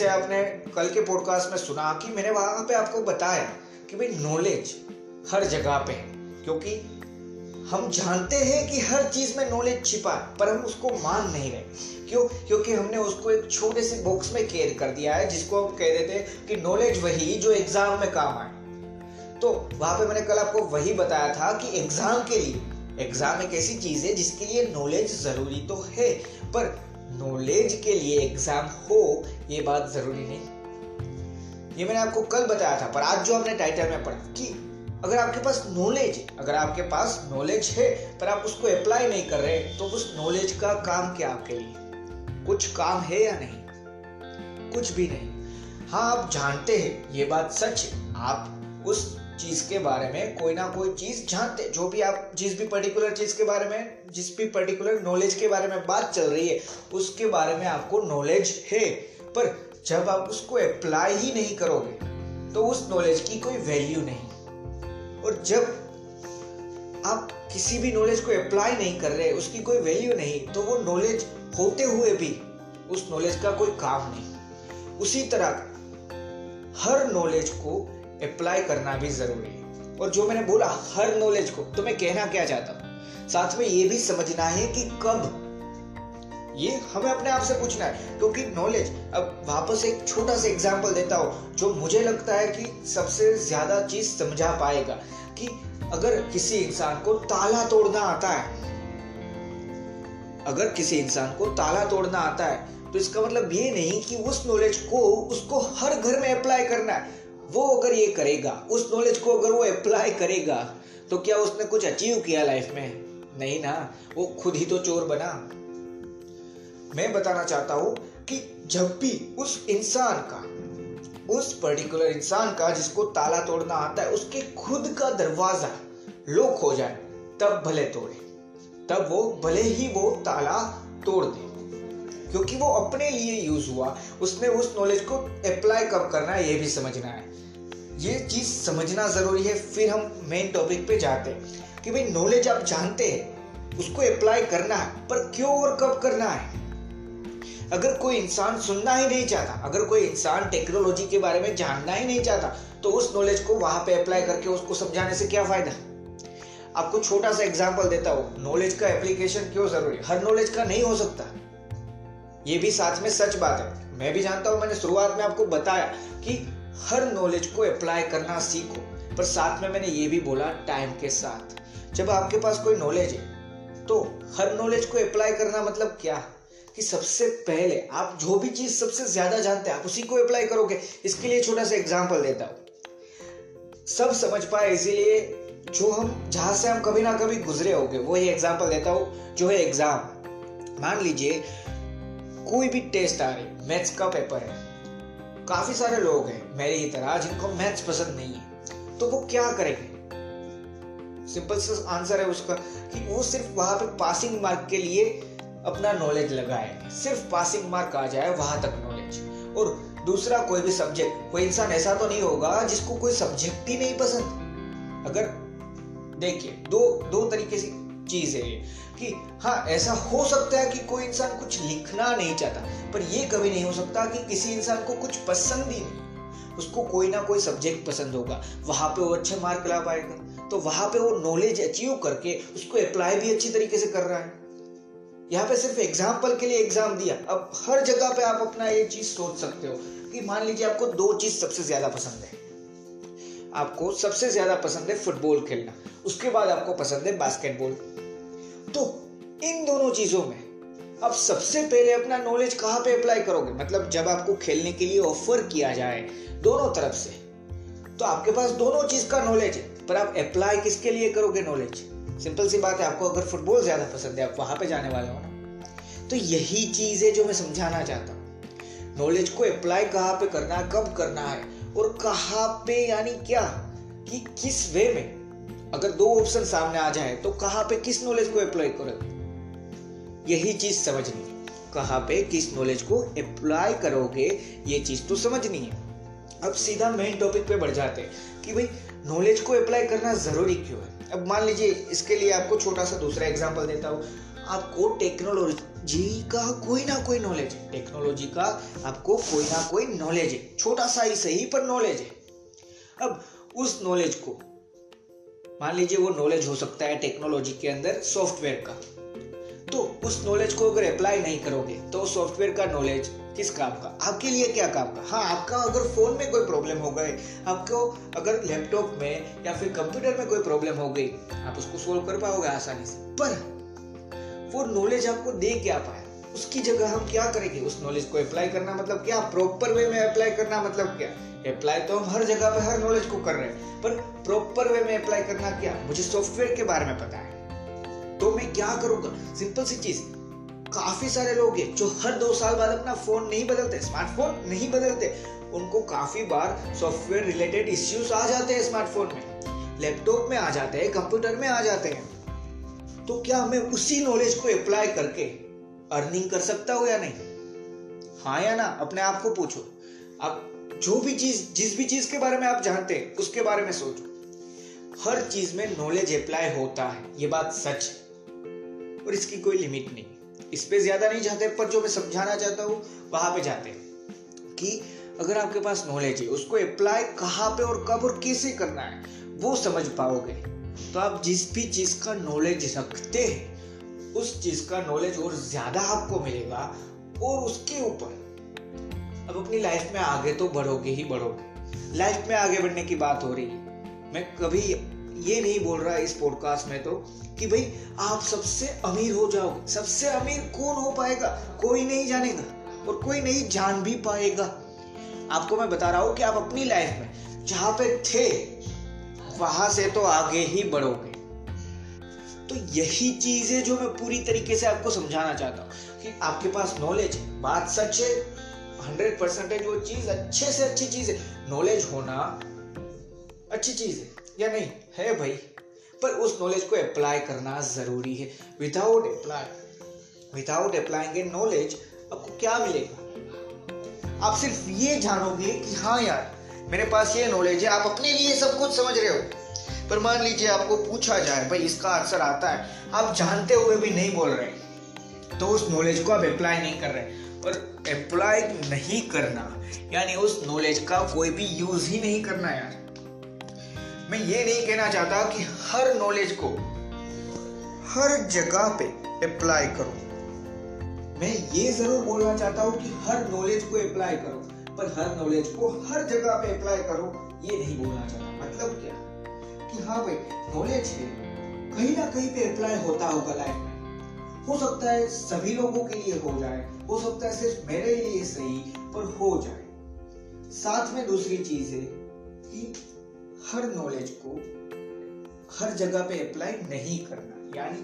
जैसे आपने कल के पॉडकास्ट में सुना कि मैंने वहाँ पे आपको बताया कि भाई नॉलेज हर जगह पे है, क्योंकि हम जानते हैं कि हर चीज़ में नॉलेज छिपा है, पर हम उसको मान नहीं रहे। क्यों? क्योंकि हमने उसको एक छोटे से बॉक्स में केयर कर दिया है, जिसको हम कह देते हैं कि नॉलेज वही जो एग्ज़ाम में काम आए। तो वहाँ पे मैंने कल आपको वही बताया था कि एग्ज़ाम के लिए एग्ज़ाम एक ऐसी चीज़ है जिसके लिए नॉलेज ज़रूरी तो है, पर नॉलेज के लिए एग्ज़ाम हो ये बात ज़रूरी नहीं। ये मैंने आपको कल बताया था, पर आज जो हमने टाइटल में पढ़ा कि अगर आपके पास नॉलेज अगर आपके पास नॉलेज है, पर आप उसको अप्लाई नहीं कर रहे तो उस नॉलेज का काम क्या आपके लिए? कुछ काम है या नहीं? कुछ भी नहीं। हाँ आप जानते हैं, ये बात सच है। आप उस चीज़ के बारे में कोई ना कोई चीज़ जानते जो भी आप, जिस भी पर्टिकुलर चीज़ के बारे में, जिस भी पर्टिकुलर नॉलेज के बारे में बात चल रही है, उसके बारे में आपको नॉलेज है। पर जब आप उसको अप्लाई ही नहीं करोगे तो उस नॉलेज की कोई वैल्यू नहीं। और जब आप किसी भी नॉलेज को अप्लाई नहीं कर रहे, उसकी कोई वैल्यू नहीं तो वो नॉलेज होते हुए भी उस नॉलेज का कोई काम नहीं। उसी तरह हर नॉलेज को अप्लाई करना भी ज़रूरी है। और जो मैंने बोला, हर नॉलेज को तो मैं कहना क्या चाहता हूँ? साथ में ये भी समझना है कि कब ये हमें अपने आप से पूछना है, क्योंकि नॉलेज अब वापस एक छोटा सा एग्ज़ाम्पल देता हूँ, जो मुझे लगता है कि सबसे ज़्यादा चीज़ समझा पाएगा, कि अगर किसी इंसान को ताला तोड़ना आता है, अगर किसी इंसान को ताला तोड़ना आता है तो इसका मतलब ये नहीं कि उस नॉलेज को, उसको हर घर में अप्लाई करना है। वो अगर ये करेगा, उस नॉलेज को अगर वो अप्लाई करेगा तो क्या उसने कुछ अचीव किया लाइफ में? नहीं ना, वो खुद ही तो चोर बना। मैं बताना चाहता हूँ कि जब भी उस इंसान का, उस पर्टिकुलर इंसान का जिसको ताला तोड़ना आता है, उसके खुद का दरवाज़ा लॉक हो जाए, तब भले तोड़े। तब वो, भले ही वो ताला तोड़ दे। क्योंकि वो अपने लिए यूज़ हुआ। उसने उस नॉलेज को अप्लाई कब करना है, ये भी समझना है। ये चीज़ समझना ज़रूरी है, फिर हम मेन टॉपिक पे जाते हैं कि भाई नॉलेज आप जानते हैं, उसको अप्लाई करना है, पर क्यों और कब करना है? अगर कोई इंसान सुनना ही नहीं चाहता, अगर कोई इंसान टेक्नोलॉजी के बारे में जानना ही नहीं चाहता तो उस नॉलेज को वहाँ पे अप्लाई करके उसको समझाने से क्या फ़ायदा? आपको छोटा सा एग्जांपल देता हूँ नॉलेज का एप्लीकेशन क्यों ज़रूरी हर नॉलेज का नहीं हो सकता। ये भी साथ में सच बात है। मैं भी जानता हूँ, मैंने शुरुआत में आपको बताया कि हर नॉलेज को अप्लाई करना सीखो, पर साथ में मैंने ये भी बोला टाइम के साथ। जब आपके पास कोई नॉलेज है तो हर नॉलेज को अप्लाई करना मतलब क्या? कि सबसे पहले आप जो भी चीज़ सबसे ज़्यादा जानते हैं, आप उसी को अप्लाई करोगे। इसके लिए छोटा सा एग्ज़ाम्पल देता हूँ। सब समझ पाए, इसीलिए जो हम, जहाँ से हम कभी ना कभी गुजरे होंगे, वो ही एग्ज़ाम्पल देता हूँ, जो है एग्ज़ाम मान लीजिए, कोई भी टेस्ट आ रही मैथ्स का पेपर है। काफ़ी सारे लोग हैं, मेरी ही तरह, जिनको मैथ्स पसंद नहीं है। तो वो क्या करेंगे? सिंपल सा आंसर है उसका, कि वो सिर्फ़ वहाँ पे पासिंग मार्क के लिए अपना नॉलेज लगाएँगे सिर्फ़ पासिंग मार्क आ जाए, वहाँ तक नॉलेज और दूसरा कोई भी सब्जेक्ट कोई इंसान ऐसा तो नहीं होगा जिसको कोई सब्जेक्ट ही नहीं पसंद। अगर देखिए, दो दो तरीके से चीज़ है कि हाँ ऐसा हो सकता है कि कोई इंसान कुछ लिखना नहीं चाहता, पर यह कभी नहीं हो सकता कि किसी इंसान को कुछ पसंद ही नहीं। उसको कोई ना कोई सब्जेक्ट पसंद होगा। वहाँ पे वो अच्छे मार्क ला पाएगा। तो वहाँ पे वो नॉलेज अचीव करके उसको अप्लाई भी अच्छी तरीके से कर रहा है। यहाँ पे सिर्फ़ एग्ज़ाम्पल के लिए एग्ज़ाम दिया। अब हर जगह पे आप अपना ये चीज़ सोच सकते हो कि मान लीजिए आपको दो चीज़ सबसे ज़्यादा पसंद है। आपको सबसे ज़्यादा पसंद है फुटबॉल खेलना, उसके बाद आपको पसंद है बास्केटबॉल तो इन दोनों चीज़ों में अब सबसे पहले अपना नॉलेज कहाँ पे अप्लाई करोगे? मतलब जब आपको खेलने के लिए ऑफ़र किया जाए दोनों तरफ़ से तो आपके पास दोनों चीज़ का नॉलेज है, पर आप अप्लाई किसके लिए करोगे नॉलेज सिंपल सी बात है, आपको अगर फुटबॉल ज़्यादा पसंद है, आप वहाँ पे जाने वाले हो ना तो यही चीज़ है जो मैं समझाना चाहता हूँ। नॉलेज को अप्लाई कहाँ पे करना है, कब करना है, और कहाँ पे यानी क्या, कि किस वे में। अगर दो ऑप्शन सामने आ जाए तो कहाँ पे किस नॉलेज को अप्लाई करोगे यही चीज़ समझनी है। कहाँ पे किस नॉलेज को अप्लाई करोगे, ये चीज़ तो समझनी है। अब सीधा मेन टॉपिक पे बढ़ जाते हैं, कि भाई नॉलेज को अप्लाई करना ज़रूरी क्यों है? अब मान लीजिए, इसके लिए आपको छोटा सा दूसरा एग्जांपल देता हूँ। आपको टेक्नोलॉजी का कोई ना कोई नॉलेज है। टेक्नोलॉजी का आपको कोई ना कोई नॉलेज है। छोटा सा ही सही, पर नॉलेज है। अब उस नॉलेज को, मान लीजिए वो नॉलेज हो सकता है टेक्नोलॉजी के अंदर सॉफ्टवेयर का। तो उस नॉलेज को अगर अप्लाई नहीं करोगे तो सॉफ्टवेयर का नॉलेज किस काम का? आपके लिए क्या काम का? हाँ आपका अगर फ़ोन में कोई प्रॉब्लम हो गए, आपको अगर लैपटॉप में या फिर कंप्यूटर में कोई प्रॉब्लम हो गई, आप उसको सोल्व कर पाओगे आसानी से। पर वो नॉलेज आपको दे क्या पाया? उसकी जगह हम क्या करेंगे? उस नॉलेज को अप्लाई करना मतलब क्या? प्रॉपर वे में अप्लाई करना मतलब क्या? अप्लाई तो हम हर जगह पे हर नॉलेज को कर रहे हैं, पर प्रॉपर वे में अप्लाई करना क्या? मुझे सॉफ्टवेयर के बारे में पता है। तो मैं क्या करूँगा? सिंपल सी चीज़। काफ़ी सारे लोग हैं जो हर दो साल बाद अपना फ़ोन नहीं बदलते स्मार्टफ़ोन नहीं बदलते। उनको काफ़ी बार सॉफ्टवेयर रिलेटेड इश्यूज़ आ जाते हैं स्मार्टफ़ोन में। लैपटॉप में आ जाते हैं कंप्यूटर में आ जाते हैं। तो क्या मैं उसी नॉलेज को अप्लाई करके अर्निंग कर सकता हूँ या नहीं? हाँ या ना? अपने आप को पूछो। आप जो भी चीज़, जिस भी चीज़ के बारे में आप जानते हैं, उसके बारे में सोचो। हर चीज़ में नॉलेज अप्लाई होता है। ये बात सच है। और इसकी कोई लिमिट नहीं। इस पे ज़्यादा नहीं जाते, पर जो मैं समझाना चाहता हूँ, वहाँ पे जाते हैं कि अगर आपके पास नॉलेज है, उसको अप्लाई कहाँ पे और कब और कैसे करना है, वो समझ पाओगे। तो आप जिस भी चीज़ का नॉलेज रखते हैं, उस चीज़ का नॉलेज और ज़्यादा आपको मिलेगा और उसके ऊपर। अब अपनी लाइफ में आगे तो बढ़ोगे ही बढ़ोगे। लाइफ में आगे बढ़ने की बात हो रही है। मैं कभी ये नहीं बोल रहा इस पॉडकास्ट में तो कि भाई आप सबसे अमीर हो जाओगे। सबसे अमीर कौन हो पाएगा? कोई नहीं जानेगा और कोई नहीं जान भी पाएगा। आपको मैं बता रहा हूँ कि आप अपनी लाइफ में जहाँ पे थे, वहाँ से तो आगे ही बढ़ोगे। तो यही चीज़ है जो मैं पूरी तरीके से आपको समझाना चाहता हूँ कि आपके पास नॉलेज है। बात सच है हंड्रेड परसेंटेज वो चीज़ अच्छे से अच्छी चीज़ है। नॉलेज होना अच्छी चीज़ है। या नहीं? है भाई। पर उस नॉलेज को अप्लाई करना ज़रूरी है। Without apply without applying a knowledge आपको क्या मिलेगा? आप सिर्फ़ ये जानोगे कि हाँ यार, मेरे पास ये नॉलेज है, आप अपने लिए सब कुछ समझ रहे हो। पर मान लीजिए आपको पूछा जाए, भाई इसका आंसर आता है, आप जानते हुए भी नहीं बोल रहे तो उस नॉलेज को आप अप्लाई नहीं कर रहे। और अप्लाई नहीं करना, यानी उस नॉलेज का कोई भी यूज़ ही नहीं करना यार। मैं ये नहीं कहना चाहता कि हर नॉलेज को हर जगह पे अप्लाई करो। मैं ये ज़रूर बोलना चाहता हूँ कि हर नॉलेज को अप्लाई करो, पर हर नॉलेज को हर जगह पे अप्लाई करो, ये नहीं बोलना चाहता। मतलब क्या? कि हाँ भाई नॉलेज है। कहीं ना कहीं पे अप्लाई होता होगा लाइफ में। हो सकता है सभी लोगों के लिए हो जाए, हो सकता है सिर्फ़ मेरे लिए सही, पर हो जाए। साथ में दूसरी चीज़ है कि हर नॉलेज को हर जगह पे अप्लाई नहीं करना। यानी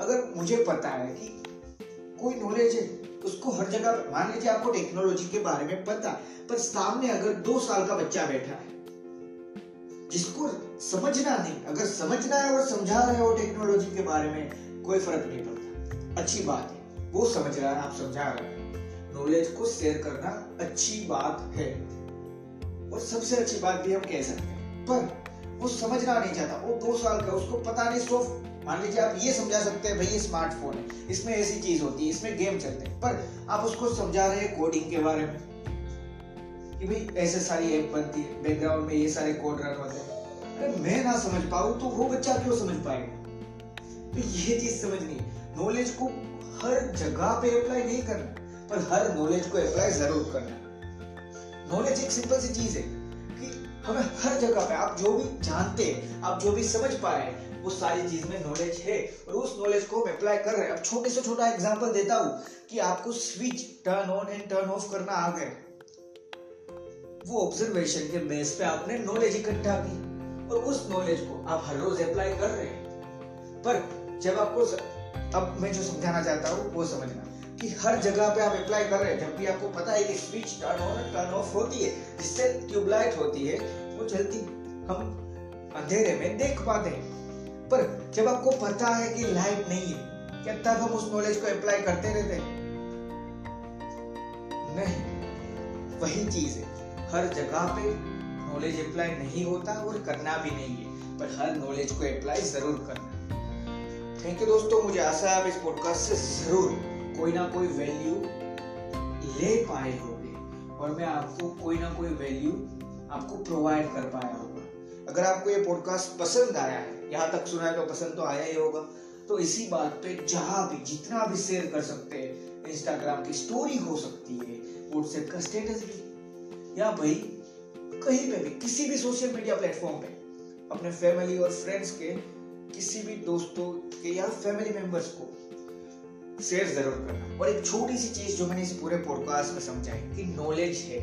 अगर मुझे पता है कि कोई नॉलेज है, उसको हर जगह मान लीजिए आपको टेक्नोलॉजी के बारे में पता, पर सामने अगर दो साल का बच्चा बैठा है, जिसको समझना नहीं, अगर समझना है और समझा रहे हो टेक्नोलॉजी के बारे में, कोई फ़र्क नहीं पड़ता। अच्छी बात है, वो समझ रहा है, आप समझा रहे नॉलेज को शेयर करना अच्छी बात है। और सबसे अच्छी बात भी हम कह सकते हैं। पर वो समझना नहीं चाहता। वो दो साल का उसको पता नहीं सिर्फ़, मान लीजिए आप ये समझा सकते हैं, भाई, ये स्मार्टफ़ोन है, इसमें ऐसी चीज़ होती है, इसमें गेम चलते हैं। पर आप उसको समझा रहे हैं कोडिंग के बारे में, कि भाई, ऐसे सारी ऐप बनती है बैकग्राउंड में ये सारे कोड रन होते हैं। अरे, मैं ना समझ पाऊँ तो वो बच्चा क्यों समझ पाएगा? तो ये चीज़ समझनी नॉलेज को हर जगह पे अप्लाई नहीं करना, पर हर नॉलेज को अप्लाई ज़रूर करना। नॉलेज एक सिंपल सी चीज़ है। हमें हर जगह पे आप जो भी जानते हैं, आप जो भी समझ पा रहे हैं, वो सारी चीज़ में नॉलेज है। और उस नॉलेज को हम अप्लाई कर रहे हैं। अब छोटे से छोटा एग्जांपल देता हूँ कि आपको switch turn on and turn off करना आ गए वो ऑब्जर्वेशन के बेस पे आपने नॉलेज इकट्ठा की और उस नॉलेज को आप हर रोज अप्लाई कर रहे हैं। पर जब आपको अब मैं जो समझाना चाहता हूँ, वो समझना। कि हर जगह पे आप अप्लाई कर रहे हैं, जब भी आपको पता है कि switch turn on turn off होती है, जिससे ट्यूबलाइट होती है, वो जल्दी हम अंधेरे में देख पाते हैं। पर जब आपको पता है कि लाइट नहीं है, क्या तब हम उस नॉलेज को अप्लाई करते रहते हैं? नहीं, वही चीज़ है। हर जगह पे नॉलेज अप्लाई नहीं होता और करना भी नहीं है, पर हर नॉलेज को अप्लाई ज़रूर करना थैंक यू दोस्तों, मुझे आशा है आप इस पॉडकास्ट से ज़रूर कोई ना कोई वैल्यू ले पाए होंगे और मैं आपको कोई ना कोई वैल्यू आपको प्रोवाइड कर पाया होगा। अगर आपको ये पॉडकास्ट पसंद आया है, यहाँ तक सुना है तो पसंद तो आया ही होगा। तो इसी बात पे जहाँ भी, जितना भी शेयर कर सकते हैं इंस्टाग्राम की स्टोरी हो सकती है व्हाट्सएप का स्टेटस भी, या भाई कहीं पे भी, किसी भी सोशल मीडिया प्लेटफॉर्म पे, अपने फैमिली और फ्रेंड्स के, किसी भी दोस्तों के या फैमिली मेंबर्स को शेयर ज़रूर करना। और एक छोटी सी चीज़ जो मैंने इस पूरे पॉडकास्ट में समझाई कि नॉलेज है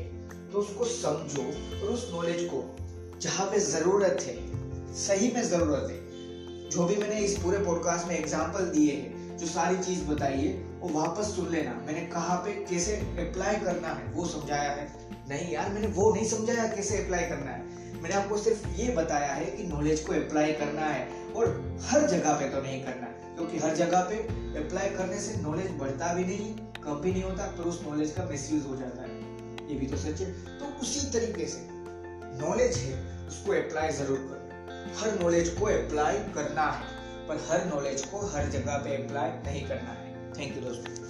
तो उसको समझो और उस नॉलेज को जहाँ पे ज़रूरत है, सही में ज़रूरत है, जो भी मैंने इस पूरे पॉडकास्ट में एग्ज़ाम्पल दिए हैं, जो सारी चीज़ बताई है, वो वापस सुन लेना। मैंने कहा पे कैसे अप्लाई करना है, वो समझाया है। नहीं यार, मैंने वो नहीं समझाया कैसे अप्लाई करना है। मैंने आपको सिर्फ़ ये बताया है कि नॉलेज को अप्लाई करना है और हर जगह पे तो नहीं करना है। क्योंकि हर जगह पे अप्लाई करने से नॉलेज बढ़ता भी नहीं, कम भी नहीं होता पर उस नॉलेज का मिसयूज हो जाता है। ये भी तो सच है। तो उसी तरीके से नॉलेज है, उसको अप्लाई ज़रूर करो। हर नॉलेज को अप्लाई करना है, पर हर नॉलेज को हर जगह पे अप्लाई नहीं करना है। थैंक यू दोस्तों।